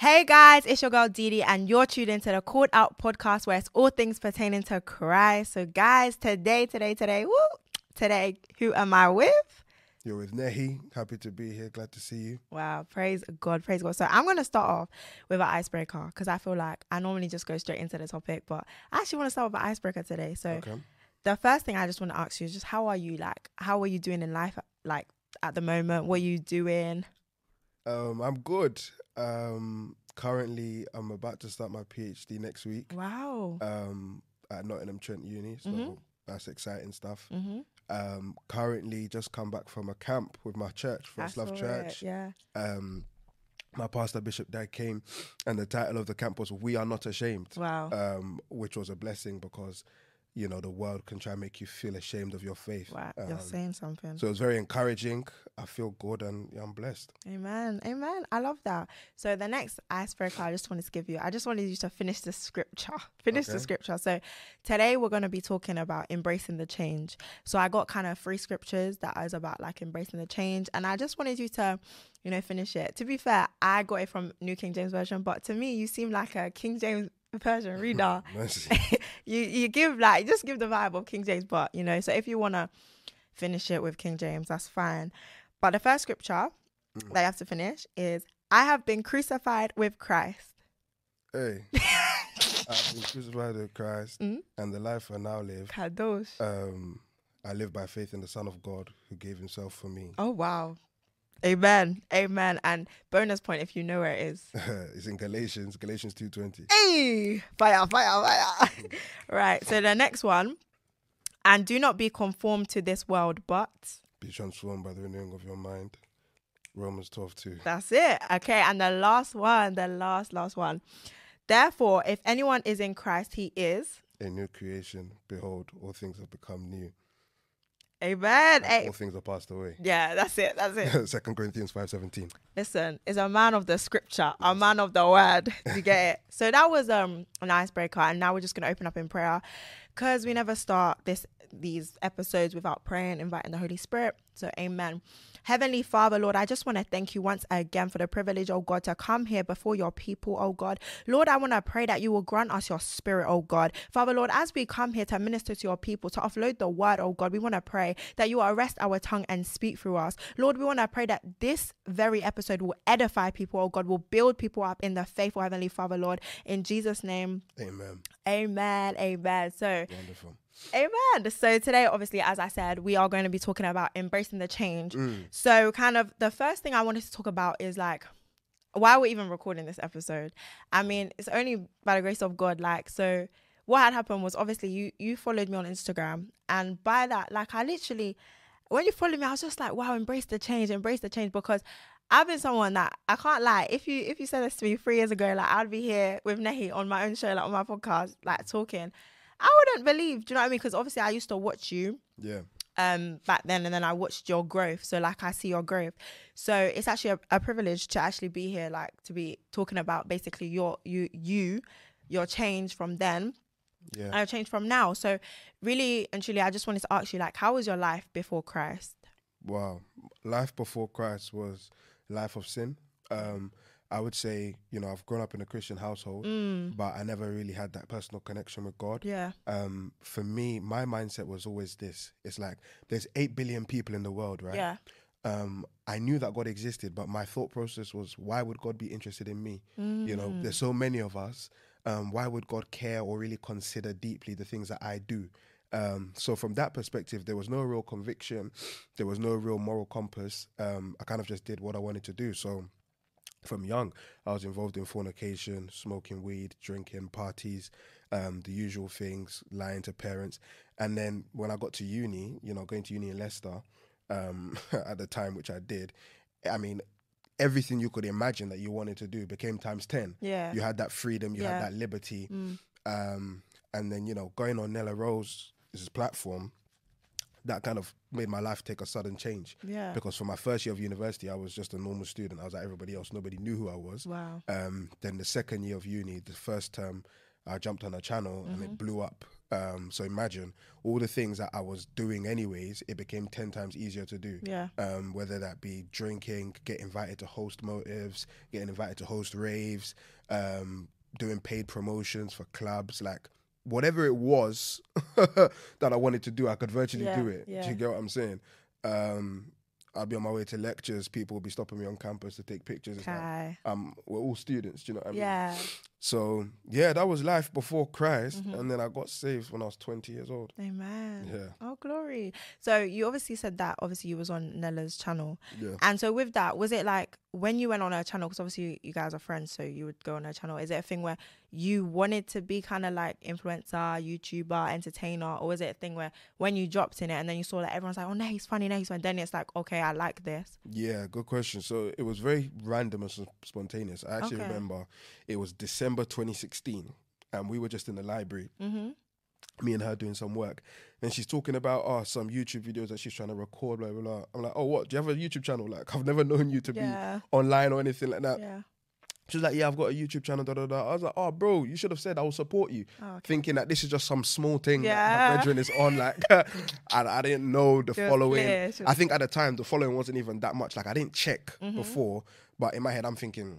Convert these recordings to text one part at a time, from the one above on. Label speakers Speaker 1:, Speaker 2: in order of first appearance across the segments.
Speaker 1: Hey guys, it's your girl Deedee, and you're tuned into the Called Out podcast where it's all things pertaining to Christ. So, guys, today, today, today, woo, today, who am I with?
Speaker 2: You're with Nehi. Happy to be here. Glad to see you.
Speaker 1: Wow, praise God, praise God. So, I'm going to start off with an icebreaker because I feel like I normally just go straight into the topic, but I actually want to start with an icebreaker today. So,
Speaker 2: Okay.
Speaker 1: the first thing I just want to ask you is just how are you? Like, how are you doing in life? Like, at the moment, what are you doing?
Speaker 2: Um, I'm good. Um, currently, I'm about to start my PhD next week.
Speaker 1: Wow.
Speaker 2: Um, at Nottingham Trent Uni. So
Speaker 1: Mhm.
Speaker 2: that's exciting stuff.
Speaker 1: Mm-hmm.
Speaker 2: Um, currently just come back from a camp with my church, First Love Church.
Speaker 1: Yeah.
Speaker 2: Um, my pastor Bishop Dag came, and the title of the camp was "We Are Not Ashamed."
Speaker 1: Wow.
Speaker 2: Um, which was a blessing because, you know, the world can try and make you feel ashamed of your faith.
Speaker 1: wow. You're
Speaker 2: Um,
Speaker 1: saying something.
Speaker 2: So it was very encouraging. I feel good and yeah, I'm blessed.
Speaker 1: Amen. Amen. I love that. So the next icebreaker I just wanted to give you, I just wanted you to finish the scripture. Finish the scripture. So today we're going to be talking about embracing the change. So I got kind of three scriptures that is about like embracing the change. And I just wanted you to, you know, finish it. To be fair, I got it from New King James Version, but to me, you seem like a King James Version reader. You you give like just give the vibe of King James, but you know, so if you wanna finish it with King James, that's fine. But the first scripture
Speaker 2: Mm.
Speaker 1: that you have to finish is I have been crucified with Christ.
Speaker 2: hey, I've been crucified with Christ,
Speaker 1: Mm.
Speaker 2: and the life I now live,
Speaker 1: Kadosh.
Speaker 2: um, I live by faith in the Son of God who gave Himself for me.
Speaker 1: oh wow. Amen. Amen. And bonus point if you know where it is.
Speaker 2: it's in Galatians, Galatians two twenty.
Speaker 1: Hey, fire, fire, fire. right. So the next one. And do not be conformed to this world, but
Speaker 2: Be transformed by the renewing of your mind. Romans twelve two.
Speaker 1: That's it. Okay. And the last one, the last, last one. Therefore, if anyone is in Christ, he is.
Speaker 2: A new creation. Behold, all things have become new.
Speaker 1: Amen. Hey.
Speaker 2: All things are passed away.
Speaker 1: Yeah, that's it. That's it.
Speaker 2: Second Corinthians five seventeen.
Speaker 1: Listen, is a man of the scripture, a man of the word. You get it? So that was um an icebreaker, and now we're just gonna open up in prayer, cause we never start this these episodes without praying, inviting the Holy Spirit. So, Amen. Heavenly Father, Lord, I just want to thank you once again for the privilege, oh God, to come here before your people, oh God. Lord, I want to pray that you will grant us your spirit, oh God. Father, Lord, as we come here to minister to your people, to offload the word, oh God, we want to pray that you arrest our tongue and speak through us. Lord, we want to pray that this very episode will edify people, oh God, will build people up in the faith, oh Heavenly Father, Lord. In Jesus' name,
Speaker 2: Amen.
Speaker 1: Amen, amen. So,
Speaker 2: Wonderful.
Speaker 1: Amen. So today, obviously, as I said, we are going to be talking about embracing the change.
Speaker 2: Mm.
Speaker 1: So, kind of the first thing I wanted to talk about is like why we're even recording this episode. I mean, it's only by the grace of God. Like, so what had happened was obviously you you followed me on Instagram, and by that, like, I literally when you followed me, I was just like, wow, embrace the change, embrace the change, because I've been someone that I can't lie. If you if you said this to me three years ago, like I'd be here with Nehi on my own show, like on my podcast, like talking. I wouldn't believe. Do you know what I mean? Because obviously I used to watch you
Speaker 2: Yeah.
Speaker 1: um back then and then I watched your growth. So like I see your growth. So it's actually a, a privilege to actually be here, like to be talking about basically your you you your change from then
Speaker 2: Yeah.
Speaker 1: and your change from now. So really and truly I just wanted to ask you like how was your life before Christ?
Speaker 2: Wow. Life before Christ was life of sin. Um, I would say, you know, I've grown up in a Christian household,
Speaker 1: Mm.
Speaker 2: but I never really had that personal connection with God.
Speaker 1: Yeah.
Speaker 2: Um, for me, my mindset was always this. It's like there's eight billion people in the world, right?
Speaker 1: Yeah.
Speaker 2: Um, I knew that God existed, but my thought process was, why would God be interested in me? You know,
Speaker 1: Mm.
Speaker 2: there's so many of us. Um, why would God care or really consider deeply the things that I do? Um, so from that perspective, there was no real conviction, there was no real moral compass. Um, I kind of just did what I wanted to do. So from young, I was involved in fornication, smoking weed, drinking, parties, um, the usual things, lying to parents. And then when I got to uni, you know, going to uni in Leicester um, at the time, which I did, I mean, everything you could imagine that you wanted to do became times 10.
Speaker 1: Yeah.
Speaker 2: You had that freedom, you
Speaker 1: Yeah.
Speaker 2: had that liberty.
Speaker 1: Mm.
Speaker 2: Um, and then, you know, going on Nella Rose's platform, that kind of made my life take a sudden change.
Speaker 1: Yeah.
Speaker 2: Because for my first year of university, I was just a normal student. I was like everybody else. Nobody knew who I was.
Speaker 1: Wow.
Speaker 2: Um, then the second year of uni, the first term, I jumped on a channel and
Speaker 1: Mm-hmm.
Speaker 2: it blew up. Um, so imagine all the things that I was doing anyways, it became 10 times easier to do.
Speaker 1: Yeah.
Speaker 2: Um, whether that be drinking, get invited to host motives, getting invited to host raves, um, doing paid promotions for clubs, like whatever it was that I wanted to do, I could virtually
Speaker 1: Yeah,
Speaker 2: do it.
Speaker 1: yeah.
Speaker 2: Do you get what I'm saying? Um, I'd be on my way to lectures, people would be stopping me on campus to take pictures. Like, um, we're all students, do you know what I mean?
Speaker 1: Yeah.
Speaker 2: So yeah, that was life before Christ,
Speaker 1: Mhm.
Speaker 2: and then I got saved when I was 20 years old.
Speaker 1: Amen.
Speaker 2: Yeah,
Speaker 1: Oh, glory. So you obviously said that obviously you was on Nella's channel.
Speaker 2: yeah.
Speaker 1: And so with that, was it like when you went on her channel, because obviously you guys are friends, so you would go on her channel. Is it a thing where you wanted to be kind of like influencer, YouTuber, entertainer, or was it a thing where when you dropped in it and then you saw that everyone's like, oh no, he's funny, no, he's funny, then it's like, okay, I like this.
Speaker 2: Yeah, good question. So it was very random and spontaneous. I actually
Speaker 1: Okay.
Speaker 2: remember it was December 2016, and we were just in the library,
Speaker 1: Mm-hmm.
Speaker 2: me and her doing some work. And she's talking about oh, some YouTube videos that she's trying to record, blah, blah, blah. I'm like, oh, what? Do you have a YouTube channel? Like, I've never known you to
Speaker 1: Yeah.
Speaker 2: be online or anything like that.
Speaker 1: Yeah.
Speaker 2: She was like, yeah, I've got a YouTube channel, da, da, da. I was like, oh, bro, you should have said I will support you.
Speaker 1: Oh, okay.
Speaker 2: Thinking that this is just some small thing that
Speaker 1: Yeah.
Speaker 2: my brethren is on. Like, I, I didn't know the
Speaker 1: She
Speaker 2: following.
Speaker 1: clear,
Speaker 2: I think at the time the following wasn't even that much. Like I didn't check
Speaker 1: Mhm.
Speaker 2: before, but in my head I'm thinking,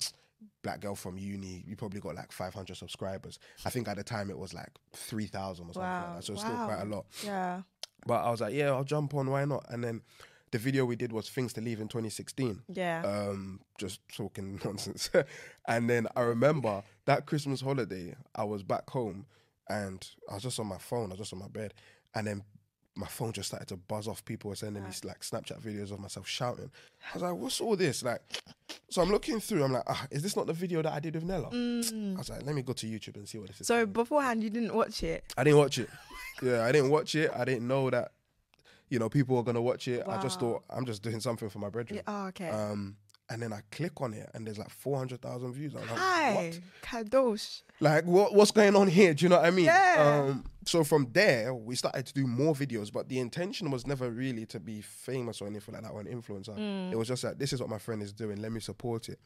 Speaker 2: black girl from uni, you probably got like 500 subscribers. I think at the time it was like 3,000 or something like that. So it's still quite a lot.
Speaker 1: Yeah.
Speaker 2: But I was like, yeah, I'll jump on. Why not? And then the video we did was things to leave in 2016.
Speaker 1: Yeah.
Speaker 2: Um, just talking nonsense. and then I remember that Christmas holiday, I was back home and I was just on my phone, I was just on my bed, and then my phone just started to buzz off. People were sending me like Snapchat videos of myself shouting. I was like, "What's all this?" Like, so I'm looking through. I'm like, ah, "Is this not the video that I did with Nella?" I
Speaker 1: Mm.
Speaker 2: was like, "Let me go to YouTube and see what this is."
Speaker 1: So beforehand, you didn't watch it.
Speaker 2: I didn't watch it. Yeah, I didn't watch it. I didn't know that, you know, people were gonna watch it. I just thought I'm just doing something for my brethren.
Speaker 1: Yeah. Oh, okay.
Speaker 2: Um, and then I click on it, and there's like 400,000 views. I'm like,
Speaker 1: Hi,
Speaker 2: what?
Speaker 1: Kadosh.
Speaker 2: Like, what, what's going on here? Do you know what I mean?
Speaker 1: Yeah.
Speaker 2: Um, so from there, we started to do more videos, but the intention was never really to be famous or anything like that or an influencer.
Speaker 1: Mm.
Speaker 2: It was just like, this is what my friend is doing. Let me support it.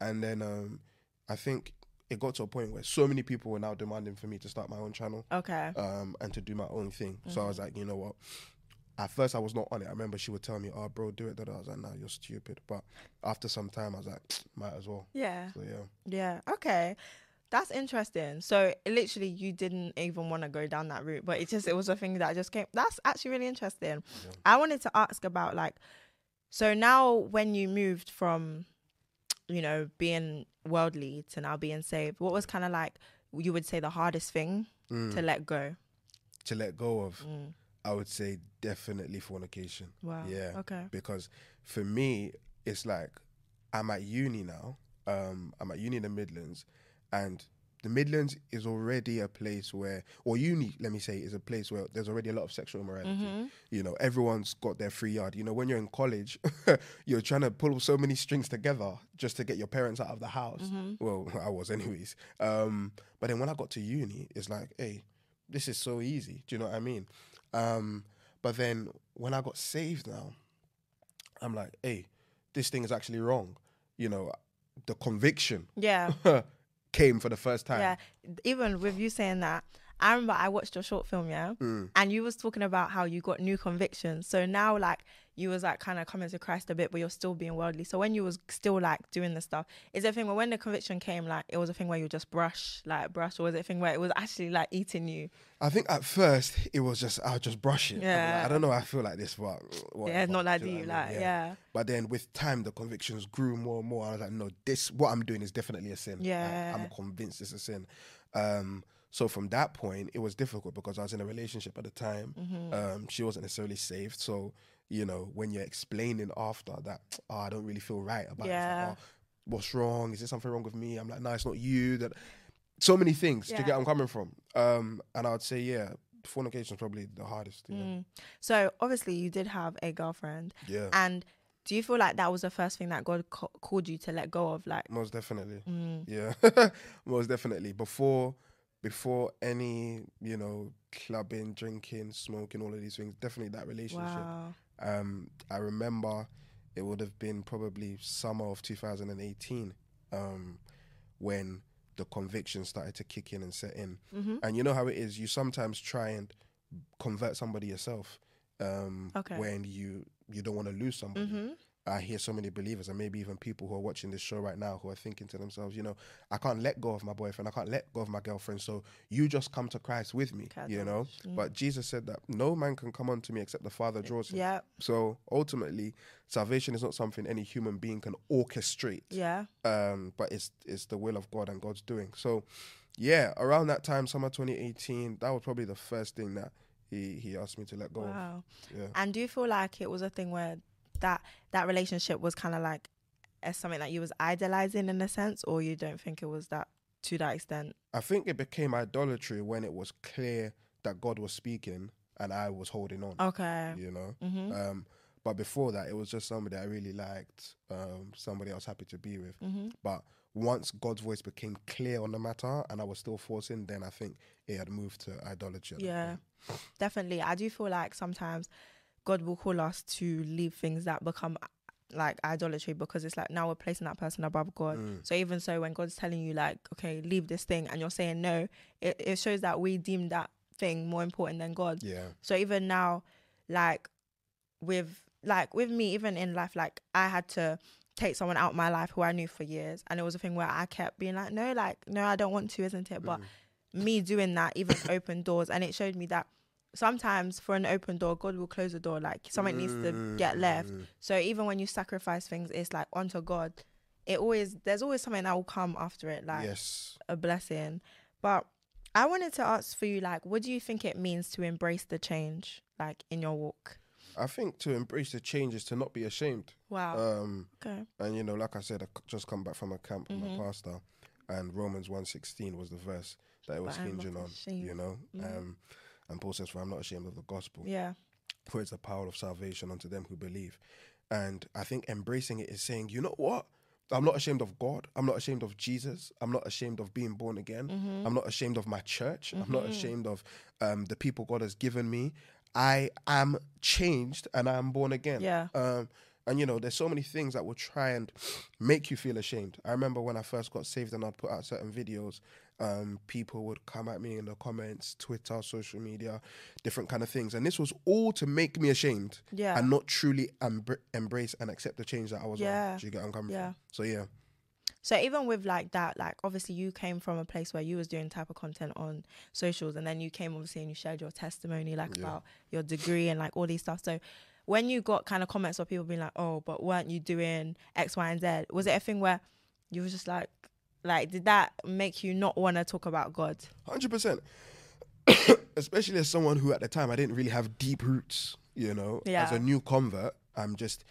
Speaker 2: And then um, I think it got to a point where so many people were now demanding for me to start my own channel
Speaker 1: Okay.
Speaker 2: um, and to do my own thing. So I
Speaker 1: Mm.
Speaker 2: was like, you know what? At first, I was not on it. I remember she would tell me, "Oh, bro, do it." Da. I was like, "No, you're stupid." But after some time, I was like, "Might as well."
Speaker 1: Yeah.
Speaker 2: So yeah,
Speaker 1: Yeah. Okay. That's interesting. So literally, you didn't even want to go down that route, but it just it was a thing that just came. That's actually really interesting.
Speaker 2: Yeah.
Speaker 1: I wanted to ask about like, so now when you moved from, you know, being worldly to now being saved, what was kind of like you would say the hardest thing
Speaker 2: Mm.
Speaker 1: to let go?
Speaker 2: to let go of,
Speaker 1: Mm.
Speaker 2: I would say definitely fornication.
Speaker 1: Wow.
Speaker 2: Yeah.
Speaker 1: Okay.
Speaker 2: Because for me, it's like I'm at uni now. Um, I'm at uni in the Midlands, and the Midlands is already a place where, or uni, let me say, is a place where there's already a lot of sexual immorality.
Speaker 1: hmm
Speaker 2: you know everyone's got their free yard you know when you're in college you're trying to pull so many strings together just to get your parents out of the house
Speaker 1: hmm
Speaker 2: well i was anyways um but then when i got to uni it's like hey this is so easy do you know what i mean um but then when i got saved now i'm like hey this thing is actually wrong you know the conviction
Speaker 1: Yeah.
Speaker 2: came for the first time
Speaker 1: Yeah. Even with you saying that, I remember I watched your short film, yeah,
Speaker 2: Mm.
Speaker 1: and you was talking about how you got new convictions. So now, like, you was like kind of coming to Christ a bit, but you're still being worldly. So when you was still like doing the stuff, is it a thing where when the conviction came, like, it was a thing where you just brush, like, brush, or was it a thing where it was actually like eating you?
Speaker 2: I think at first it was just I'll just brush it. Like,
Speaker 1: Yeah.
Speaker 2: I don't know. I feel like this, but
Speaker 1: yeah, not like you,
Speaker 2: I
Speaker 1: like,
Speaker 2: mean?
Speaker 1: yeah.
Speaker 2: But then with time, the convictions grew more and more. I was like, no, this what I'm doing is definitely a sin.
Speaker 1: Yeah.
Speaker 2: I'm convinced it's a sin. Um, so from that point, it was difficult because I was in a relationship at the time.
Speaker 1: hmm
Speaker 2: Um, she wasn't necessarily saved. So you know, when you're explaining after that, oh, I don't really feel right about it. Like, oh, what's wrong? Is there something wrong with me? I'm like, no, it's not you. That so many things to
Speaker 1: Yeah.
Speaker 2: get I'm coming from. Um, and I would say, yeah, fornication is probably the hardest. Yeah.
Speaker 1: Mm. So obviously, you did have a girlfriend,
Speaker 2: yeah.
Speaker 1: and do you feel like that was the first thing that God ca- called you to let go of? Like,
Speaker 2: Most definitely.
Speaker 1: mm,
Speaker 2: Yeah, most definitely. Before, before any, you know, clubbing, drinking, smoking, all of these things, definitely that relationship.
Speaker 1: wow.
Speaker 2: Um, I remember it would have been probably summer of 2018, um, when the conviction started to kick in and set in.
Speaker 1: Mm-hmm.
Speaker 2: And you know how it is. You sometimes try and convert somebody yourself um,
Speaker 1: Okay.
Speaker 2: when you you don't want to lose somebody.
Speaker 1: Mm-hmm.
Speaker 2: I hear so many believers and maybe even people who are watching this show right now who are thinking to themselves, you know, I can't let go of my boyfriend, I can't let go of my girlfriend, so you just come to Christ with me, you know.
Speaker 1: Mm.
Speaker 2: But Jesus said that no man can come unto me except the Father draws him.
Speaker 1: Yeah.
Speaker 2: So ultimately, salvation is not something any human being can orchestrate
Speaker 1: Yeah.
Speaker 2: um, but it's it's the will of God and God's doing. So, yeah, around that time, summer 2018, that was probably the first thing that he he asked me to let go
Speaker 1: Wow.
Speaker 2: of. Yeah,
Speaker 1: And do you feel like it was a thing where that that relationship was kind of like as something that you was idolizing in a sense, or you don't think it was that to that extent?
Speaker 2: I think it became idolatry when it was clear that God was speaking and I was holding on.
Speaker 1: Okay.
Speaker 2: You know,
Speaker 1: Mhm.
Speaker 2: um, but before that, it was just somebody I really liked, um, somebody I was happy to be with.
Speaker 1: Mhm.
Speaker 2: But once God's voice became clear on the matter and I was still forcing, then I think it had moved to idolatry.
Speaker 1: Yeah. Definitely. I do feel like sometimes God will call us to leave things that become like idolatry because it's like now we're placing that person above God.
Speaker 2: Mm.
Speaker 1: So even so when God's telling you like, okay, leave this thing and you're saying no, it, it shows that we deem that thing more important than God.
Speaker 2: Yeah.
Speaker 1: So even now, like with like with me, even in life, like I had to take someone out my life who I knew for years, and it was a thing where I kept being like, no, like no, I don't want to, isn't it? But me doing that even opened doors, and it showed me that sometimes for an open door, God will close the door. Like something needs to get left.
Speaker 2: Mm.
Speaker 1: So even when you sacrifice things, it's like onto God. It always there's always something that will come after it, like
Speaker 2: yes.
Speaker 1: a blessing. But I wanted to ask for you, like, what do you think it means to embrace the change, like in your walk?
Speaker 2: I think to embrace the change is to not be ashamed.
Speaker 1: Wow.
Speaker 2: Um,
Speaker 1: okay.
Speaker 2: and you know, like I said, I c- just come back from a camp with
Speaker 1: Mhm.
Speaker 2: my pastor, and Romans one sixteen was the verse that it was
Speaker 1: But
Speaker 2: hinging on.
Speaker 1: ashamed.
Speaker 2: You know,
Speaker 1: Mhm.
Speaker 2: um, and Paul says, "For I'm not ashamed of the gospel,
Speaker 1: Yeah.
Speaker 2: for it's the power of salvation unto them who believe." And I think embracing it is saying, you know what? I'm not ashamed of God. I'm not ashamed of Jesus. I'm not ashamed of being born again.
Speaker 1: Mm-hmm.
Speaker 2: I'm not ashamed of my church. I'm not
Speaker 1: Mhm.
Speaker 2: ashamed of um, the people God has given me. I am changed and I am born again.
Speaker 1: Yeah.
Speaker 2: Um, and you know, there's so many things that will try and make you feel ashamed. I remember when I first got saved and I'd put out certain videos, um, people would come at me in the comments, Twitter, social media, different kind of things. And this was all to make me ashamed
Speaker 1: Yeah.
Speaker 2: and not truly embr- embrace and accept the change that I was
Speaker 1: Yeah.
Speaker 2: on. Do you get where
Speaker 1: Yeah.
Speaker 2: from? So yeah.
Speaker 1: So even with like that, like obviously you came from a place where you was doing type of content on socials, and then you came obviously and you shared your testimony like
Speaker 2: Yeah.
Speaker 1: about your degree and like all these stuff. So when you got kind of comments of people being like, "Oh, but weren't you doing X, Y, and Z?" Was it a thing where you were just like, like, did that make you not want to talk about God?
Speaker 2: Hundred percent. Especially as someone who at the time I didn't really have deep roots, you know. As a new convert, I'm just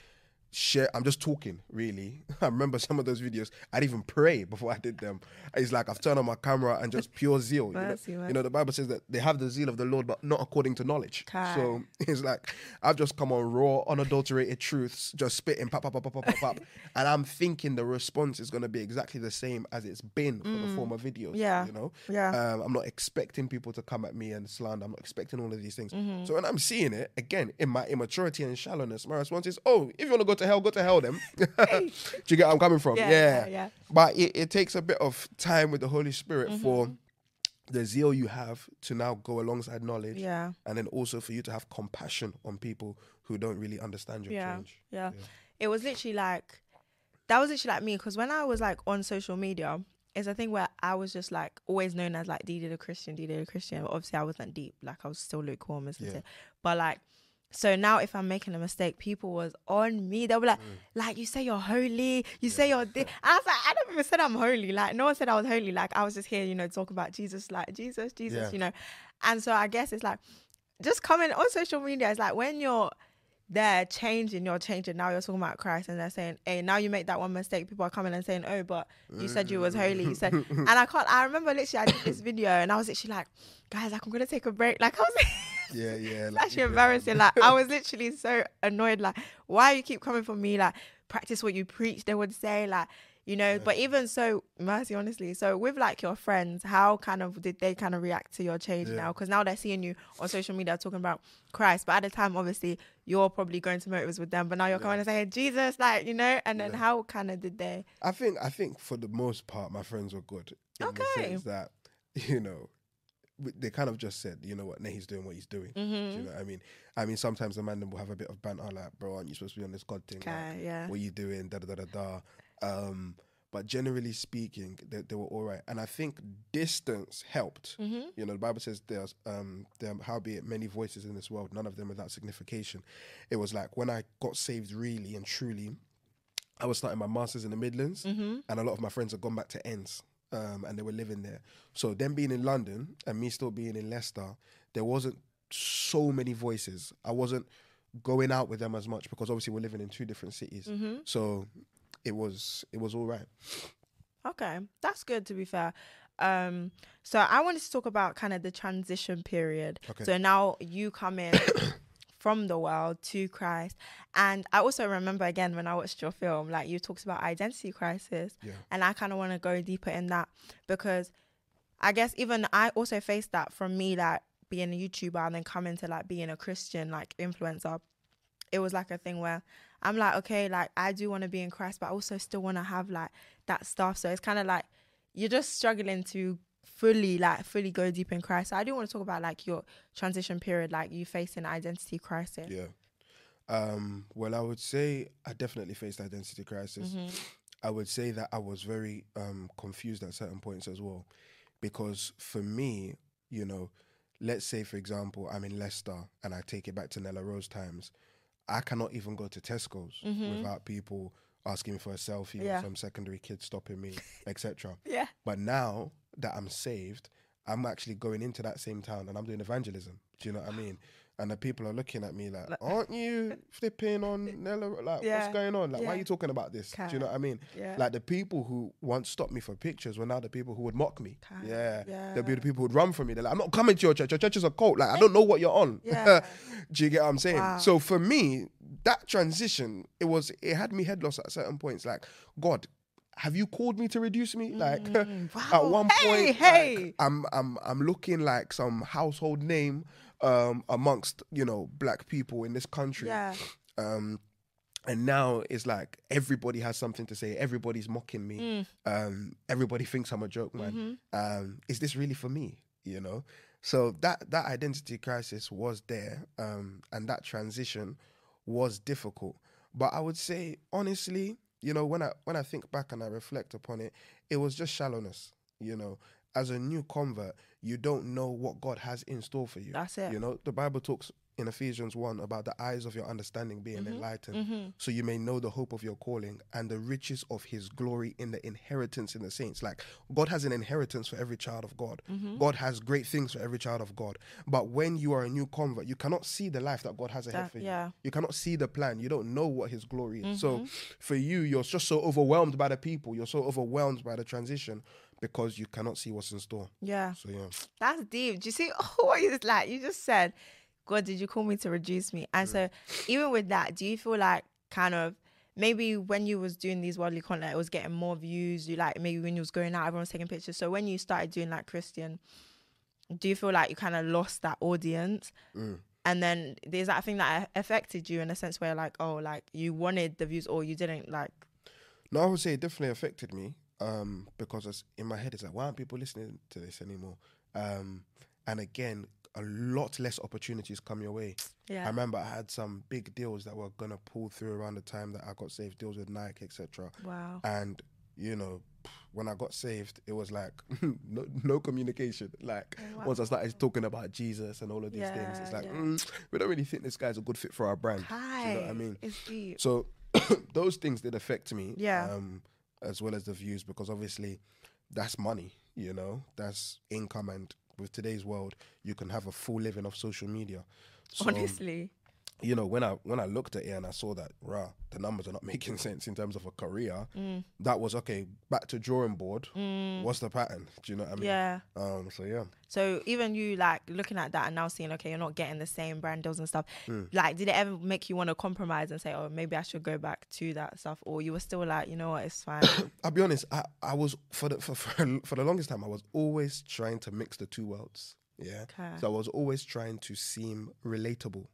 Speaker 2: share I'm just talking, really. I remember some of those videos. I'd even pray before I did them. It's like I've turned on my camera and just pure zeal. You know, you know, the Bible says that they have the zeal of the Lord, but not according to knowledge. So it's like I've just come on raw, unadulterated truths, just spitting pop, pop, pop, pop, pop, pop, and I'm thinking the response is gonna be exactly the same as it's been for the former videos.
Speaker 1: Mm. Yeah.
Speaker 2: You know?
Speaker 1: Yeah.
Speaker 2: Um, I'm not expecting people to come at me and slander. I'm not expecting all of these things.
Speaker 1: Mm-hmm.
Speaker 2: So when I'm seeing it again in my immaturity and shallowness, my response is, "Oh, if you want to go to hell, go to hell, then." Do you get where I'm coming from?
Speaker 1: Yeah,
Speaker 2: Yeah.
Speaker 1: yeah, yeah.
Speaker 2: But it, it takes a bit of time with the Holy Spirit
Speaker 1: Mm-hmm.
Speaker 2: for the zeal you have to now go alongside knowledge,
Speaker 1: yeah.
Speaker 2: and then also for you to have compassion on people who don't really understand your
Speaker 1: yeah,
Speaker 2: change.
Speaker 1: Yeah.
Speaker 2: Yeah.
Speaker 1: It was literally like that was literally like me because when I was like on social media, it's a thing where I was just like always known as like Deedee the Christian, Deedee the Christian. But obviously I wasn't deep, like I was still lukewarm and stuff.
Speaker 2: Yeah.
Speaker 1: But like so now if I'm making a mistake, people was on me. They'll be like,
Speaker 2: Mm.
Speaker 1: like you say you're holy, you say you're this. I was like, I never even said I'm holy. Like no one said I was holy. Like I was just here, you know, talk about Jesus, like Jesus, Jesus,
Speaker 2: Yeah.
Speaker 1: you know. And so I guess it's like just coming on social media. It's like when you're they're changing, you're changing. Now you're talking about Christ, and they're saying, "Hey, now you make that one mistake." People are coming and saying, "Oh, but you said you was holy." You said, and I can't. I remember literally, I did this video, and I was literally like, "Guys, like I'm gonna take a break." Like I was.
Speaker 2: Yeah, yeah.
Speaker 1: It's
Speaker 2: like,
Speaker 1: actually
Speaker 2: yeah.
Speaker 1: embarrassing. Like I was literally so annoyed. Like, why you keep coming for me? Like, practice what you preach. They would say, like, you know. But even so, mercy, honestly. So with like your friends, how kind of did they kind of react to your change
Speaker 2: Yeah.
Speaker 1: now? Because now they're seeing you on social media talking about Christ, but at the time, obviously, you're probably going to motives with them, but now you're coming and saying Jesus, like you know. And then
Speaker 2: Yeah.
Speaker 1: how kind of did they?
Speaker 2: I think I think for the most part, my friends were good. In
Speaker 1: Okay.
Speaker 2: the sense that you know, they kind of just said, you know what, nah, he's doing what he's doing.
Speaker 1: Mm-hmm.
Speaker 2: you know what I mean? I mean, sometimes the man will have a bit of banter, like, bro, aren't you supposed to be on this god thing? Like,
Speaker 1: yeah.
Speaker 2: what are you doing? Da da da da da. Um, but generally speaking, they, they were all right, and I think distance helped.
Speaker 1: Mm-hmm.
Speaker 2: You know, the Bible says there's um there howbeit many voices in this world, none of them without signification. It was like when I got saved really and truly, I was starting my masters in the Midlands,
Speaker 1: Mm-hmm.
Speaker 2: and a lot of my friends had gone back to ends. Um, and they were living there. So them being in London and me still being in Leicester, there wasn't so many voices. I wasn't going out with them as much because obviously we're living in two different cities.
Speaker 1: Mm-hmm.
Speaker 2: So it was it was all right.
Speaker 1: Okay, that's good to be fair. Um, so I wanted to talk about kind of the transition period.
Speaker 2: Okay.
Speaker 1: So now you come in from the world to Christ, and I also remember again when I watched your film, like you talked about identity crisis,
Speaker 2: Yeah.
Speaker 1: and I kind of want to go deeper in that because I guess even I also faced that from me, like being a YouTuber and then coming to like being a Christian like influencer. It was like a thing where I'm like, okay, like I do want to be in Christ, but I also still want to have like that stuff. So it's kind of like you're just struggling to fully like fully go deep in Christ. So I do want to talk about like your transition period, like you facing identity crisis.
Speaker 2: Yeah. Um, well, I would say I definitely faced identity crisis.
Speaker 1: Mm-hmm.
Speaker 2: I would say that I was very um, confused at certain points as well, because for me, you know, let's say for example, I'm in Leicester and I take it back to Nella Rose times, I cannot even go to Tesco's without people asking me for a selfie
Speaker 1: Mm-hmm. Yeah.
Speaker 2: or some secondary kid stopping me, etc.
Speaker 1: Yeah.
Speaker 2: But now that I'm saved, I'm actually going into that same town and I'm doing evangelism. Do you know what I mean? And the people are looking at me like, aren't you flipping on Nella? Like,
Speaker 1: Yeah.
Speaker 2: what's going on? Like, why are you talking about this? Do you know what I mean?
Speaker 1: Yeah.
Speaker 2: Like the people who once stopped me for pictures were now the people who would mock me. Yeah.
Speaker 1: Yeah.
Speaker 2: There'll be the people who'd run from me. They're like, I'm not coming to your church. Your church is a cult. Like, I don't know what you're on.
Speaker 1: Yeah.
Speaker 2: Do you get what I'm saying?
Speaker 1: Wow.
Speaker 2: So for me, that transition, it was it had me head lost at certain points. Like, God, have you called me to reduce me? Like at
Speaker 1: Mm, Wow.
Speaker 2: one
Speaker 1: Hey,
Speaker 2: point, like,
Speaker 1: hey.
Speaker 2: I'm I'm I'm looking like some household name um amongst, you know, black people in this country.
Speaker 1: Yeah.
Speaker 2: Um and now it's like everybody has something to say. Everybody's mocking me.
Speaker 1: Mm.
Speaker 2: Um, everybody thinks I'm a joke, man.
Speaker 1: Mm-hmm.
Speaker 2: Um, is this really for me? You know. So that that identity crisis was there, um, and that transition was difficult. But I would say honestly, you know, when I when I think back and I reflect upon it, it was just shallowness. You know, as a new convert, you don't know what God has in store for you.
Speaker 1: That's it.
Speaker 2: You know, the Bible talks in Ephesians 1 about the eyes of your understanding being
Speaker 1: Mm-hmm.
Speaker 2: enlightened, so you may know the hope of your calling and the riches of his glory in the inheritance in the saints. Like, God has an inheritance for every child of God.
Speaker 1: Mm-hmm.
Speaker 2: God has great things for every child of God. But when you are a new convert, you cannot see the life that God has ahead
Speaker 1: That-
Speaker 2: for you.
Speaker 1: yeah.
Speaker 2: You cannot see the plan. You don't know what his glory is. So
Speaker 1: Mm-hmm.
Speaker 2: for you, you're just so overwhelmed by the people. You're so overwhelmed by the transition because you cannot see what's in store.
Speaker 1: Yeah.
Speaker 2: So yeah.
Speaker 1: That's deep. Do you see oh, what you just like? You just said, God, did you call me to reduce me? And so even with that, do you feel like kind of maybe when you was doing these worldly content, it was getting more views, you like maybe when you was going out, everyone was taking pictures. So when you started doing like Christian, do you feel like you kind of lost that audience?
Speaker 2: Mm.
Speaker 1: And then there's that thing that affected you in a sense where like, oh, like you wanted the views or you didn't like
Speaker 2: No, I would say it definitely affected me um, because it's, in my head it's like, why aren't people listening to this anymore? Um, and again, a lot less opportunities come your way.
Speaker 1: yeah.
Speaker 2: I remember I had some big deals that were gonna pull through around the time that I got saved, deals with Nike, etc.
Speaker 1: wow.
Speaker 2: And you know, when I got saved, it was like no, no communication. Like
Speaker 1: Oh,
Speaker 2: once I started talking about Jesus and all of these things, it's like
Speaker 1: yeah.
Speaker 2: mm, we don't really think this guy's a good fit for our brand.
Speaker 1: Hi.
Speaker 2: You know what I mean?
Speaker 1: It's deep.
Speaker 2: So those things did affect me.
Speaker 1: Yeah.
Speaker 2: Um, as well as the views, because obviously that's money, you know, that's income. And with today's world, you can have a full living off social media. So, um,
Speaker 1: Honestly.
Speaker 2: You know, when I when I looked at it and I saw that, rah, the numbers are not making sense in terms of a career.
Speaker 1: Mm.
Speaker 2: That was okay. Back to drawing board. What's the pattern? Do you know what I mean?
Speaker 1: Yeah.
Speaker 2: Um. So yeah.
Speaker 1: So even you like looking at that and now seeing, okay, you're not getting the same brand deals and stuff.
Speaker 2: Hmm.
Speaker 1: Like, did it ever make you want to compromise and say, oh, maybe I should go back to that stuff, or you were still like, you know what, it's fine.
Speaker 2: I'll be honest. I, I was for the for, for for the longest time. I was always trying to mix the two worlds. Yeah.
Speaker 1: Okay.
Speaker 2: So I was always trying to seem relatable.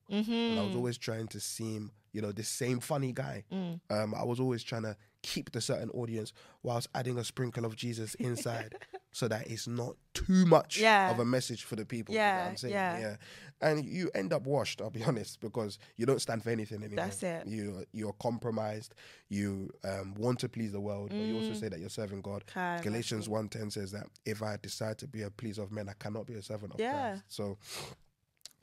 Speaker 2: And I was always trying to seem, you know, the same funny guy.
Speaker 1: Mm.
Speaker 2: Um, I was always trying to keep the certain audience whilst adding a sprinkle of Jesus inside, so that it's not too much
Speaker 1: Yeah.
Speaker 2: of a message for the people. you know
Speaker 1: Yeah,
Speaker 2: I'm saying?
Speaker 1: yeah.
Speaker 2: And you end up washed. I'll be honest, because you don't stand for anything anymore.
Speaker 1: That's it.
Speaker 2: You you're compromised. You um, want to please the world, but you also say that you're serving God.
Speaker 1: Mm.
Speaker 2: Galatians 1.10 says that if I decide to be a pleaser of men, I cannot be a servant of
Speaker 1: Yeah.
Speaker 2: Christ. So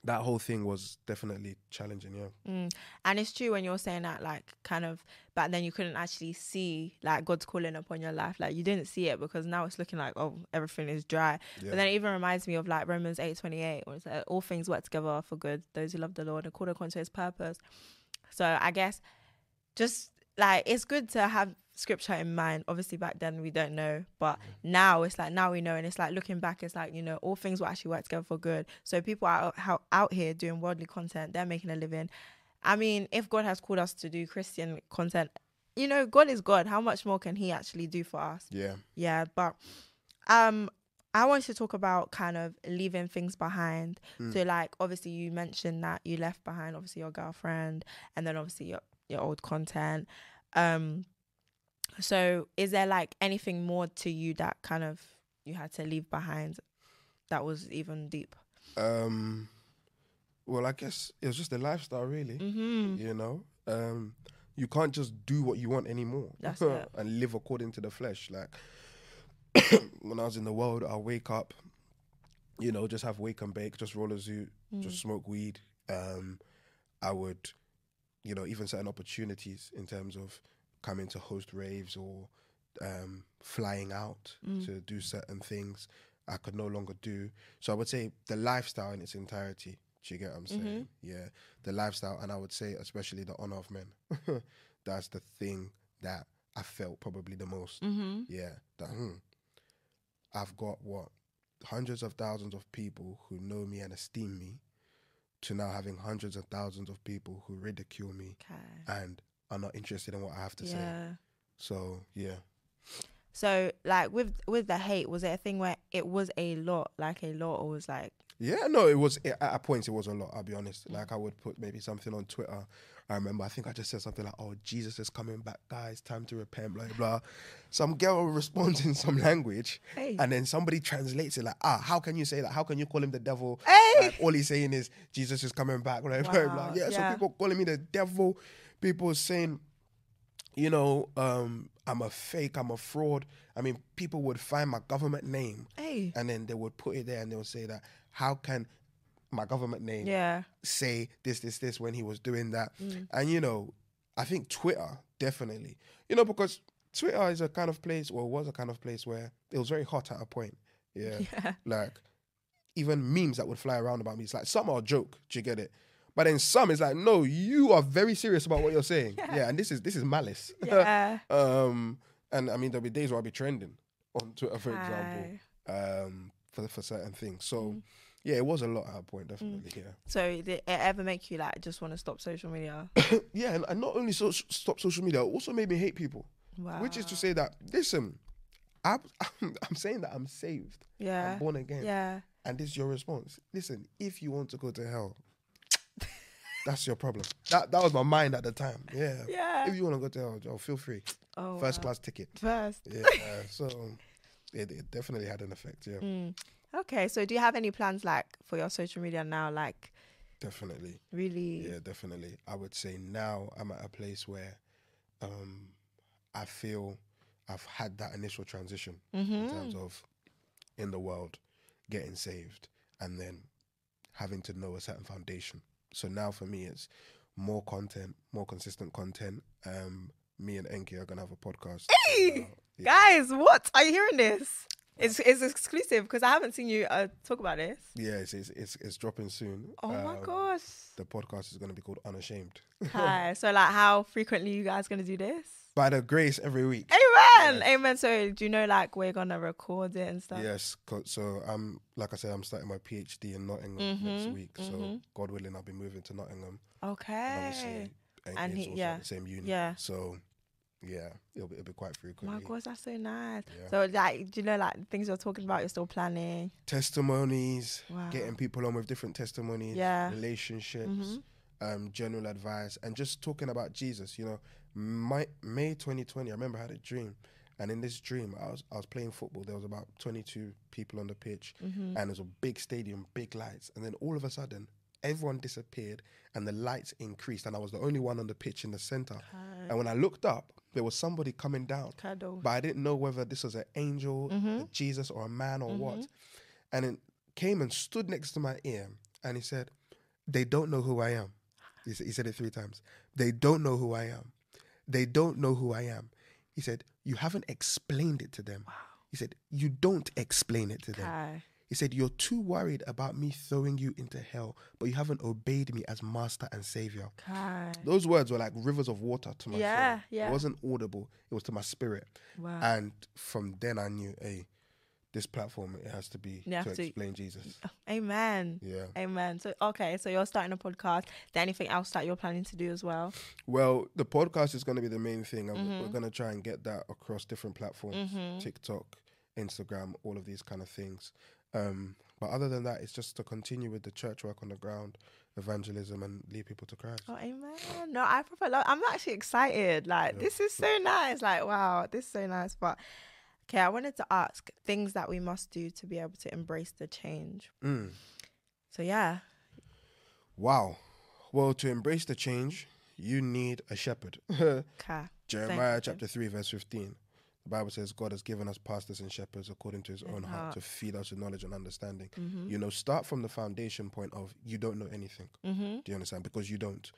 Speaker 2: that whole thing was definitely challenging, yeah.
Speaker 1: Mm. And it's true when you're saying that, like, kind of, but then you couldn't actually see, like, God's calling upon your life. Like, you didn't see it because now it's looking like, oh, everything is dry.
Speaker 2: Yeah.
Speaker 1: But then it even reminds me of, like, Romans eight twenty eight, where it's like, all things work together for good, those who love the Lord and called according to his purpose. So I guess just like, it's good to have scripture in mind. Obviously, back then we don't know, but now it's like, now we know. And it's like, looking back, it's like, you know, all things will actually work together for good. So people are out, out, here doing worldly content, they're making a living. I mean, if God has called us to do Christian content, you know, God is God. How much more can He actually do for us?
Speaker 2: Yeah.
Speaker 1: Yeah, but um, I want to talk about kind of leaving things behind. So, like, obviously, you mentioned that you left behind, obviously, your girlfriend, and then obviously your your old content. Um, so is there like anything more to you that kind of you had to leave behind that was even deep?
Speaker 2: Um, well, I guess it was just the lifestyle, really.
Speaker 1: Mm-hmm.
Speaker 2: You know, um, you can't just do what you want anymore
Speaker 1: That's
Speaker 2: and live according to the flesh. Like when I was in the world, I wake up, you know, just have wake and bake, just roll a zoot, just smoke weed. Um, I would, you know, even certain opportunities in terms of coming to host raves or um, flying out to do certain things, I could no longer do. So I would say the lifestyle in its entirety. Do you get what I'm saying? Yeah, the lifestyle, and I would say especially the honor of men. That's the thing that I felt probably the most.
Speaker 1: Mm-hmm.
Speaker 2: Yeah, that hmm, I've got what hundreds of thousands of people who know me and esteem me, to now having hundreds of thousands of people who ridicule me
Speaker 1: Okay.
Speaker 2: and are not interested in what I have to say. So yeah,
Speaker 1: So like with with the hate, was it a thing where it was a lot, like a lot, or was like
Speaker 2: yeah. No, it was at a point. It was a lot. I'll be honest. Like I would put maybe something on Twitter. I remember. I think I just said something like, "Oh, Jesus is coming back, guys. Time to repent." Blah blah. Some girl responds in some language,
Speaker 1: Hey.
Speaker 2: and then somebody translates it like, "Ah, how can you say that? How can you call him the devil?"
Speaker 1: Hey.
Speaker 2: Like, all he's saying is Jesus is coming back. Blah, blah, blah. Yeah,
Speaker 1: yeah.
Speaker 2: So people calling me the devil. People saying, you know, um, I'm a fake. I'm a fraud. I mean, people would find my government name
Speaker 1: hey?
Speaker 2: and then they would put it there and they would say that how can my government name
Speaker 1: Yeah.
Speaker 2: say this this this when he was doing that
Speaker 1: Mm.
Speaker 2: and you know i think twitter definitely you know because twitter is a kind of place or was a kind of place where it was very hot at a point yeah,
Speaker 1: Yeah.
Speaker 2: like even memes that would fly around about me it's like some are a joke do you get it but then some is like no you are very serious about what you're saying yeah, and this is this is malice
Speaker 1: Yeah.
Speaker 2: um and i mean there'll be days where i'll be trending on twitter for example um, for for certain things. So
Speaker 1: Mm.
Speaker 2: Yeah, it was a lot at a point, definitely. Yeah.
Speaker 1: So did it ever make you like just want to stop social media?
Speaker 2: Yeah, and, and not only so stop social media, it also made me hate people.
Speaker 1: Wow.
Speaker 2: Which is to say that listen, I'm I'm, I'm saying that I'm saved,
Speaker 1: yeah.
Speaker 2: I'm born again,
Speaker 1: Yeah.
Speaker 2: and this is your response. Listen, if you want to go to hell. That's your problem. That that was my mind at the time. Yeah.
Speaker 1: Yeah.
Speaker 2: If you want to go to hell, Joe, feel free.
Speaker 1: Oh,
Speaker 2: First
Speaker 1: wow.
Speaker 2: class ticket.
Speaker 1: First.
Speaker 2: Yeah. so it, it definitely had an effect. Yeah.
Speaker 1: Mm. Okay. So do you have any plans like for your social media now? Like
Speaker 2: Definitely.
Speaker 1: really?
Speaker 2: Yeah, definitely. I would say now I'm at a place where um, I feel I've had that initial transition
Speaker 1: Mm-hmm.
Speaker 2: in terms of in the world getting saved and then having to know a certain foundation. So now for me, it's more content, more consistent content. Um, me and Enki are gonna have a podcast.
Speaker 1: Hey!
Speaker 2: Uh, yeah.
Speaker 1: Guys, what are you hearing this? It's it's exclusive because I haven't seen you uh, talk about this.
Speaker 2: Yeah, it's it's it's, it's dropping soon.
Speaker 1: Oh my
Speaker 2: Um,
Speaker 1: gosh.
Speaker 2: The podcast is going to be called Unashamed.
Speaker 1: Hi. So like, how frequently you guys gonna do this?
Speaker 2: By the grace, every week.
Speaker 1: Amen.
Speaker 2: Yes.
Speaker 1: Amen. So do you know like we're gonna record it and stuff?
Speaker 2: Yes. so I'm like I said, I'm starting my PhD in Nottingham next
Speaker 1: Mhm,
Speaker 2: week. So
Speaker 1: mhm.
Speaker 2: God willing, I'll be moving to Nottingham.
Speaker 1: Okay.
Speaker 2: obviously, and
Speaker 1: And he- yeah,
Speaker 2: the same uni.
Speaker 1: yeah.
Speaker 2: So yeah, it'll be, it'll be quite frequently.
Speaker 1: my gosh, that's so nice.
Speaker 2: Yeah.
Speaker 1: So like, do you know like things you're talking about? You're still planning.
Speaker 2: Testimonies,
Speaker 1: Wow.
Speaker 2: getting people on with different testimonies,
Speaker 1: Yeah.
Speaker 2: relationships,
Speaker 1: Mhm.
Speaker 2: um, general advice, and just talking about Jesus. You know, my, May 2020, I remember I had a dream, and in this dream, I was I was playing football. There was about 22 people on the pitch,
Speaker 1: Mhm.
Speaker 2: and was a big stadium, big lights, and then all of a sudden, everyone disappeared, and the lights increased, and I was the only one on the pitch in the center. And when I looked up, there was somebody coming down,
Speaker 1: Cuddle.
Speaker 2: but I didn't know whether this was an angel,
Speaker 1: Mhm.
Speaker 2: a Jesus, or a man, or what.
Speaker 1: Mhm.
Speaker 2: And it came and stood next to my ear, and he said, "They don't know who I am." He said, he said it three times. They don't know who I am. They don't know who I am. He said, "You haven't explained it to them." He said, "You don't explain it to them." He said, You're too worried about me throwing you into hell, but you haven't obeyed me as master and savior. Those words were like rivers of water to my
Speaker 1: Yeah,
Speaker 2: soul.
Speaker 1: yeah.
Speaker 2: It wasn't audible, it was to my spirit.
Speaker 1: Wow.
Speaker 2: And from then I knew, hey, this platform it has to be
Speaker 1: You
Speaker 2: to
Speaker 1: to-
Speaker 2: explain Jesus.
Speaker 1: Amen.
Speaker 2: Yeah.
Speaker 1: Amen. So okay, so you're starting a podcast. Is there anything else that you're planning to do as well?
Speaker 2: Well, the podcast is going to be the main thing.
Speaker 1: Mm-hmm.
Speaker 2: We're going to try and get that across different platforms TikTok, Instagram, all of these kind of things. Um, but other than that, it's just to continue with the church work on the ground, evangelism, and lead people to Christ.
Speaker 1: Oh, amen. No, I prefer. Love. I'm actually excited. Like this is so nice. Like wow, this is so nice. But okay, I wanted to ask things that we must do to be able to embrace the change.
Speaker 2: Mm.
Speaker 1: So yeah.
Speaker 2: Wow. Well, to embrace the change, you need a shepherd.
Speaker 1: Okay.
Speaker 2: Jeremiah chapter 3, verse 15. The Bible says God has given us pastors and shepherds according to his own heart
Speaker 1: heart.
Speaker 2: to feed us with knowledge and understanding.
Speaker 1: Mm-hmm.
Speaker 2: You know, start from the foundation point of you don't know anything.
Speaker 1: Mm-hmm.
Speaker 2: Do you understand? Because you don't.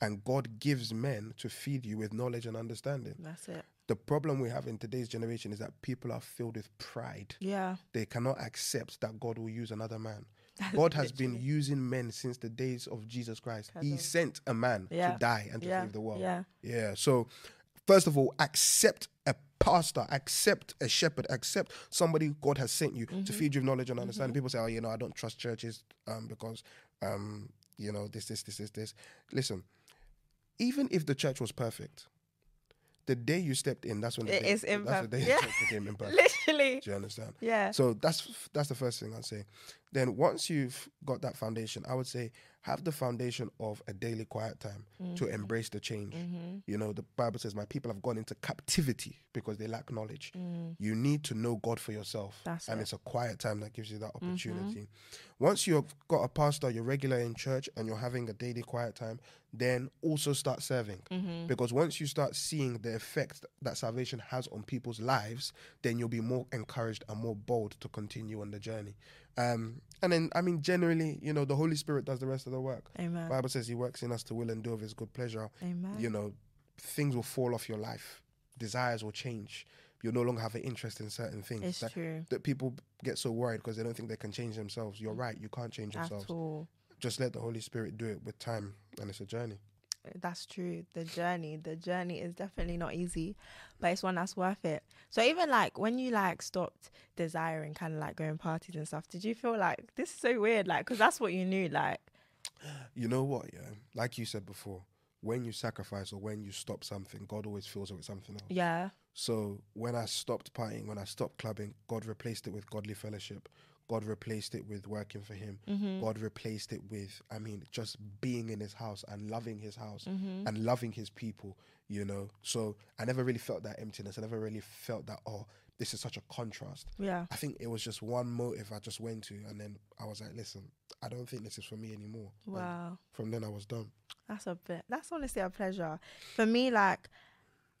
Speaker 2: And God gives men to feed you with knowledge and understanding.
Speaker 1: That's it.
Speaker 2: The problem we have in today's generation is that people are filled with pride.
Speaker 1: Yeah.
Speaker 2: They cannot accept that God will use another man. God has been using men since the days of Jesus Christ. He sent a man
Speaker 1: Yeah.
Speaker 2: to die and to
Speaker 1: Yeah.
Speaker 2: save the world.
Speaker 1: Yeah.
Speaker 2: Yeah. So, first of all, accept a pastor, accept a shepherd, accept somebody God has sent you
Speaker 1: Mm-hmm.
Speaker 2: to feed you with knowledge and understanding. People say, "Oh, you know, I don't trust churches um, because, um, you know, this, this, this, this, this." Listen, even if the church was perfect, the day you stepped in, that's when the
Speaker 1: It
Speaker 2: day,
Speaker 1: is
Speaker 2: that's the
Speaker 1: imperfect.
Speaker 2: day
Speaker 1: Yeah.
Speaker 2: the church became imperfect.
Speaker 1: Literally.
Speaker 2: Do you understand?
Speaker 1: Yeah.
Speaker 2: So that's that's the first thing I'd say. Then once you've got that foundation, I would say have the foundation of a daily quiet time to
Speaker 1: Mm-hmm.
Speaker 2: embrace the change. You know, the Bible says, "My people have gone into captivity because they lack knowledge." You need to know God for yourself,
Speaker 1: Mm. That's
Speaker 2: and
Speaker 1: it.
Speaker 2: it's a quiet time that gives you that
Speaker 1: Mm-hmm.
Speaker 2: opportunity. Once you've got a pastor, you're regular in church, and you're having a daily quiet time, then also start serving.
Speaker 1: Mm-hmm.
Speaker 2: Because once you start seeing the effect that salvation has on people's lives, then you'll be more encouraged and more bold to continue on the journey. Um, and then, I mean, generally, you know, the Holy Spirit does the rest of the work.
Speaker 1: Amen.
Speaker 2: Bible says He works in us to will and do of His good pleasure.
Speaker 1: Amen.
Speaker 2: You know, things will fall off your life, desires will change. You'll no longer have an interest in certain things.
Speaker 1: It's
Speaker 2: that,
Speaker 1: true.
Speaker 2: that people get so worried because they don't think they can change themselves. You're right, you can't change
Speaker 1: At
Speaker 2: yourselves.
Speaker 1: all.
Speaker 2: Just let the Holy Spirit do it with time, and it's a journey.
Speaker 1: That's true. The journey, the journey is definitely not easy, but it's one that's worth it. So even like when you like stopped desiring kind of like going parties and stuff, did you feel like this is so weird? Like, cause that's what you knew. Like,
Speaker 2: You know what? Yeah, like you said before, when you sacrifice or when you stop something, God always fills it with something else.
Speaker 1: yeah,
Speaker 2: So when I stopped partying, when I stopped clubbing, God replaced it with godly fellowship. God replaced it with working for Him. Mm-hmm. God replaced it with, I mean, just being in His house and loving His house mm-hmm. and loving His people. You know, so I never really felt that emptiness. I never really felt that. Oh, this is such a contrast.
Speaker 1: yeah,
Speaker 2: I think it was just one motive I just went to, and then I was like, listen, I don't think this is for me anymore. And
Speaker 1: wow.
Speaker 2: from then I was done.
Speaker 1: That's a bit. That's honestly a pleasure for me. Like,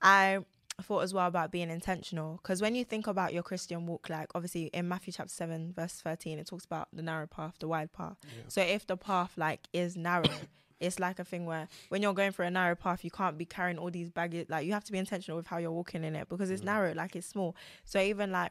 Speaker 1: I thought as well about being intentional because when you think about your Christian walk, like obviously in Matthew chapter seven verse thirteen, it talks about the narrow path, the wide path. So if the path like is narrow. It's like a thing where when you're going for a narrow path, you can't be carrying all these baggage. Like you have to be intentional with how you're walking in it because it's mm. narrow, like it's small. So even like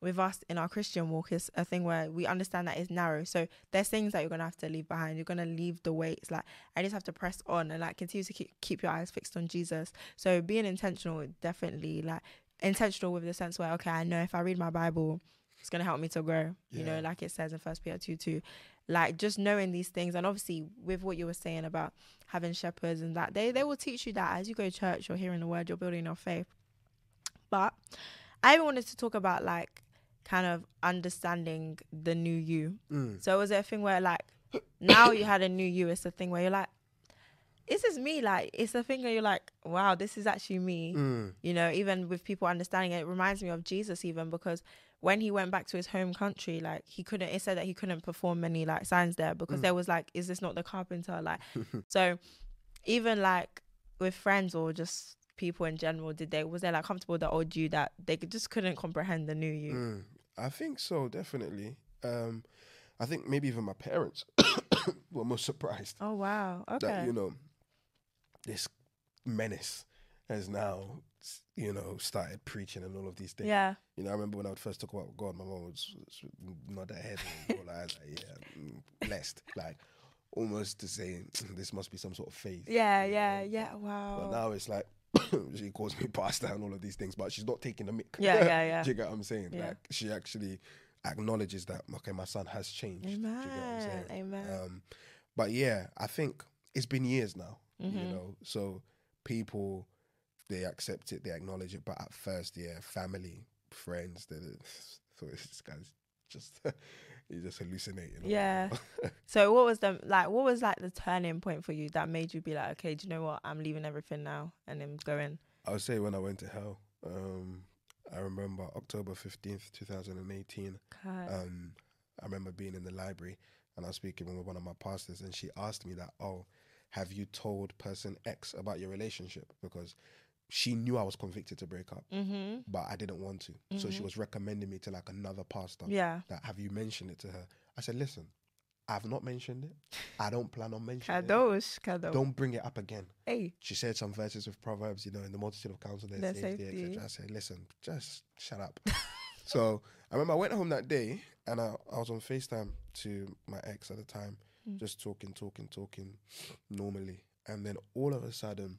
Speaker 1: with us in our Christian walk is a thing where we understand that it's narrow. So there's things that you're gonna have to leave behind. You're gonna leave the weights. Like I just have to press on and like continue to keep keep your eyes fixed on Jesus. So being intentional, definitely like intentional with the sense where okay, I know if I read my Bible, it's gonna help me to grow. You know, like it says in First Peter two two. Like just knowing these things, and obviously with what you were saying about having shepherds and that, they they will teach you that as you go to church, you're hearing the word, you're building your faith. But I even wanted to talk about like kind of understanding the new you.
Speaker 2: Mm.
Speaker 1: So was it a thing where like now you had a new you? It's a thing where you're like, this is me. Like it's a thing where you're like, wow, this is actually me.
Speaker 2: Mm.
Speaker 1: You know, even with people understanding it, it reminds me of Jesus even because when he went back to his home country, like he couldn't. It said that he couldn't perform many like signs there because
Speaker 2: Mm.
Speaker 1: there was like, is this not the carpenter? Like, so even like with friends or just people in general, did they was they like comfortable with the old you that they could, just couldn't comprehend the new you?
Speaker 2: Mm. I think so, definitely. Um, I think maybe even my parents were most surprised
Speaker 1: Oh wow, okay.
Speaker 2: that you know this menace has now you know started preaching and all of these things.
Speaker 1: yeah,
Speaker 2: You know, I remember when I would first talk about God, my mom was, s- s- nod her head and roll eyes like, yeah, blessed, like almost to say this must be some sort of faith.
Speaker 1: yeah,
Speaker 2: you
Speaker 1: yeah,
Speaker 2: know.
Speaker 1: yeah.
Speaker 2: But
Speaker 1: Wow.
Speaker 2: But now it's like she calls me pastor and all of these things, but she's not taking the mic.
Speaker 1: Yeah, yeah, yeah.
Speaker 2: Do you get what I'm saying?
Speaker 1: Yeah.
Speaker 2: Like she actually acknowledges that okay, my son has changed. Do you get what I'm
Speaker 1: Amen.
Speaker 2: saying?
Speaker 1: Amen.
Speaker 2: Um, but yeah, I think it's been years now. You
Speaker 1: Mhm.
Speaker 2: know, so people they accept it, they acknowledge it, but at first, yeah, family, friends, they they- so this guy's just he's just hallucinating.
Speaker 1: Yeah. So what was the like? What was like the turning point for you that made you be like, okay, do you know what? I'm leaving everything now and I'm going.
Speaker 2: I would say when I went to hell. Um, I remember October fifteenth, two thousand and eighteen. Um, I remember being in the library and I was speaking with one of my pastors, and she asked me that, "Oh, have you told person X about your relationship?" Because she knew I was convicted to break up,
Speaker 1: mm-hmm.
Speaker 2: but I didn't want to. So she
Speaker 1: Mhm.
Speaker 2: was recommending me to like another pastor.
Speaker 1: Yeah.
Speaker 2: That have you mentioned it to her? I said, "Listen, I've not mentioned it. I don't plan on mentioning it.
Speaker 1: Kadosh. Kadosh.
Speaker 2: Don't bring it up again."
Speaker 1: Hey.
Speaker 2: She said some verses of Proverbs, you know, in the multitude of counsel, there's safety,
Speaker 1: safety.
Speaker 2: etc. I said, listen, just shut up. so I remember I went home that day and I, I was on FaceTime to my ex at the time,
Speaker 1: Mm.
Speaker 2: just talking, talking, talking normally. And then all of a sudden,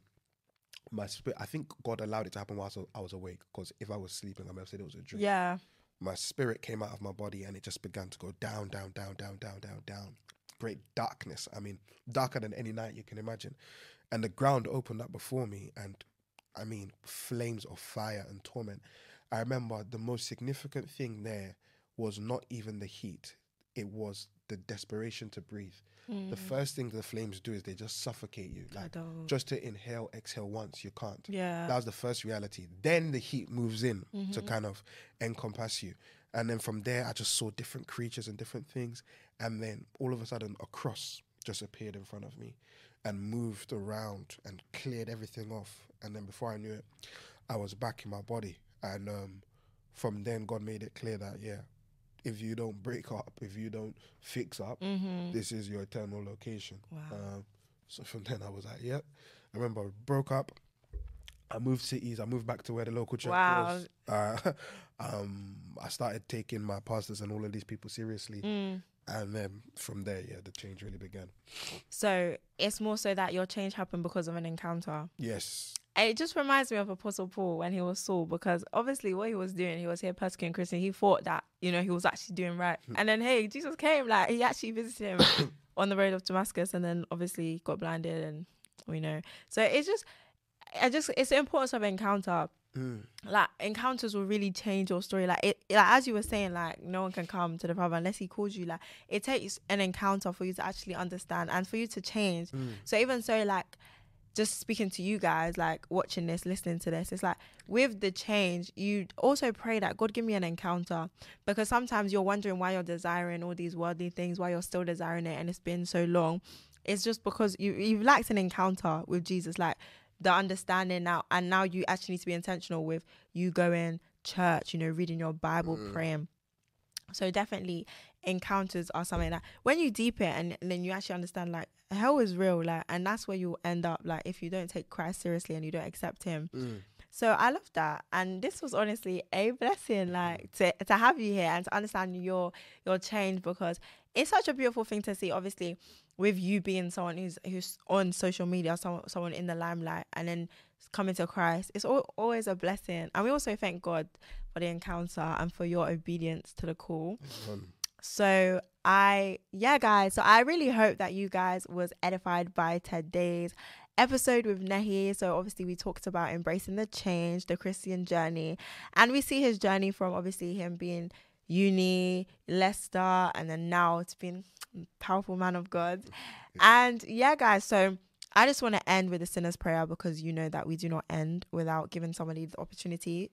Speaker 2: my spirit, I think God allowed it to happen whilst I was awake because if I was sleeping, I might have said it was a dream.
Speaker 1: Yeah.
Speaker 2: My spirit came out of my body and it just began to go down, down, down, down, down, down, down. Great darkness. I mean, darker than any night you can imagine. And the ground opened up before me and I mean, flames of fire and torment. I remember the most significant thing there was not even the heat, it was the desperation to breathe. The first thing the flames do is they just suffocate you. Like, just to inhale, exhale once, you can't.
Speaker 1: Yeah.
Speaker 2: That was the first reality. Then the heat moves in to
Speaker 1: Mhm.
Speaker 2: kind of encompass you. And then from there, I just saw different creatures and different things. And then all of a sudden, a cross just appeared in front of me and moved around and cleared everything off. And then before I knew it, I was back in my body. And um, from then, God made it clear that, yeah, if you don't break up, if you don't fix up,
Speaker 1: mm-hmm.
Speaker 2: this is your eternal location.
Speaker 1: Wow.
Speaker 2: Um, so from then I was like, yep. I remember I broke up. I moved cities. I moved back to where the local church
Speaker 1: Wow.
Speaker 2: was. Uh, um, I started taking my pastors and all of these people seriously.
Speaker 1: Mm.
Speaker 2: And then from there, yeah, the change really began.
Speaker 1: So it's more so that your change happened because of an encounter.
Speaker 2: Yes.
Speaker 1: And it just reminds me of Apostle Paul when he was Saul, because obviously what he was doing, he was here persecuting Christians. He thought that, you know, he was actually doing right. And then, hey, Jesus came, like, he actually visited him on the road of Damascus, and then obviously got blinded, and we know. So it's just, I just, it's the importance of encounter.
Speaker 2: Mm.
Speaker 1: Like, encounters will really change your story. Like, it, like, as you were saying, like, no one can come to the Father unless he calls you. Like, it takes an encounter for you to actually understand and for you to change.
Speaker 2: Mm.
Speaker 1: So even so, like just speaking to you guys, like watching this, listening to this, it's like with the change, you also pray that God give me an encounter because sometimes you're wondering why you're desiring all these worldly things, why you're still desiring it, and it's been so long. It's just because you you've lacked an encounter with Jesus, like the understanding now, and now you actually need to be intentional with you going church, you know, reading your Bible, mm. praying. So definitely encounters are something that when you deep it and, then you actually understand like hell is real, like and that's where you'll end up like if you don't take Christ seriously and you don't accept him.
Speaker 2: Mm.
Speaker 1: So I love that, and this was honestly a blessing, like to to have you here and to understand your your change because it's such a beautiful thing to see. Obviously, with you being someone who's who's on social media, someone someone in the limelight, and then coming to Christ, it's al- always a blessing. And we also thank God for the encounter and for your obedience to the call.
Speaker 2: Um,
Speaker 1: So I yeah guys, so I really hope that you guys was edified by today's episode with Nehi. So obviously we talked about embracing the change, the Christian journey, and we see his journey from obviously him being uni, Leicester, and then now to being powerful man of God. And yeah, guys, so I just want to end with a sinner's prayer because you know that we do not end without giving somebody the opportunity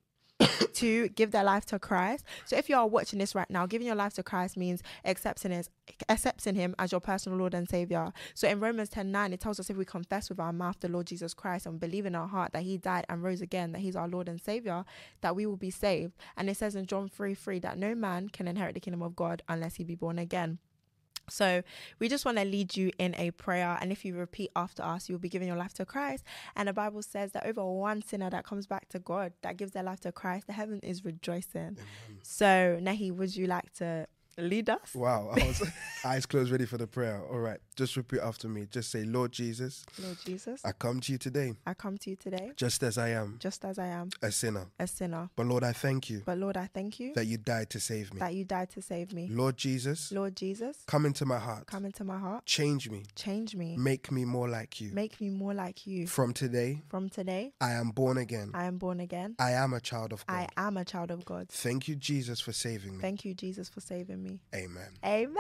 Speaker 1: to give their life to Christ. So if you are watching this right now, giving your life to Christ means accepting his accepting him as your personal Lord and Savior. So in Romans 10 9, it tells us if we confess with our mouth the Lord Jesus Christ and believe in our heart that he died and rose again, that he's our Lord and Savior, that we will be saved. And it says in John 3 3 that no man can inherit the kingdom of God unless he be born again. So we just want to lead you in a prayer. And if you repeat after us, you'll be giving your life to Christ. And the Bible says that over one sinner that comes back to God, that gives their life to Christ, the heaven is rejoicing. So Nehi, would you like to lead us?
Speaker 2: Wow, I was eyes closed, ready for the prayer. All right, just repeat after me. Just say, Lord Jesus,
Speaker 1: Lord Jesus,
Speaker 2: I come to you today,
Speaker 1: I come to you today
Speaker 2: just as I am,
Speaker 1: just as I am,
Speaker 2: a sinner.
Speaker 1: a sinner.
Speaker 2: But Lord, I thank you
Speaker 1: But Lord, I thank you
Speaker 2: that you died to save me.
Speaker 1: that you died to save me.
Speaker 2: Lord Jesus,
Speaker 1: Lord Jesus,
Speaker 2: come into my heart,
Speaker 1: come into my heart,
Speaker 2: change me,
Speaker 1: change me,
Speaker 2: make me more like you.
Speaker 1: make me more like you.
Speaker 2: From today,
Speaker 1: From today,
Speaker 2: I am born again.
Speaker 1: I am born again.
Speaker 2: I am a child of God.
Speaker 1: I am a child of God.
Speaker 2: Thank you, Jesus, for saving me.
Speaker 1: Thank you, Jesus, for saving me.
Speaker 2: Amen.
Speaker 1: Amen.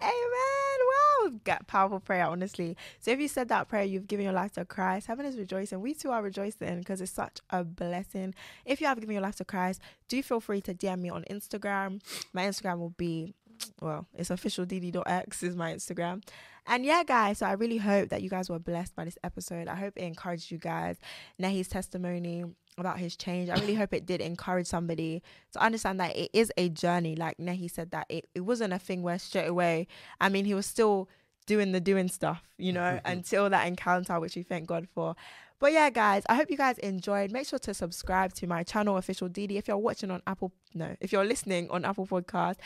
Speaker 1: Amen. Wow. Got powerful prayer, honestly. So if you said that prayer, you've given your life to Christ. Heaven is rejoicing. We too are rejoicing because it's such a blessing. If you have given your life to Christ, do feel free to DM me on Instagram. My Instagram will be well, it's official dd.x is my Instagram. And yeah, guys, so I really hope that you guys were blessed by this episode. I hope it encouraged you guys. Nehi's testimony about his change. I really hope it did encourage somebody to understand that it is a journey. Like Nehi said that it, it wasn't a thing where straight away, I mean, he was still doing the doing stuff, you know, until that encounter, which we thank God for. But yeah, guys, I hope you guys enjoyed. Make sure to subscribe to my channel, Official DD. If you're watching on Apple, no, if you're listening on Apple Podcast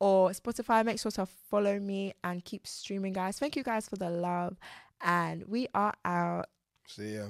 Speaker 1: or Spotify, make sure to follow me and keep streaming, guys. Thank you guys for the love. And we are out.
Speaker 2: See ya.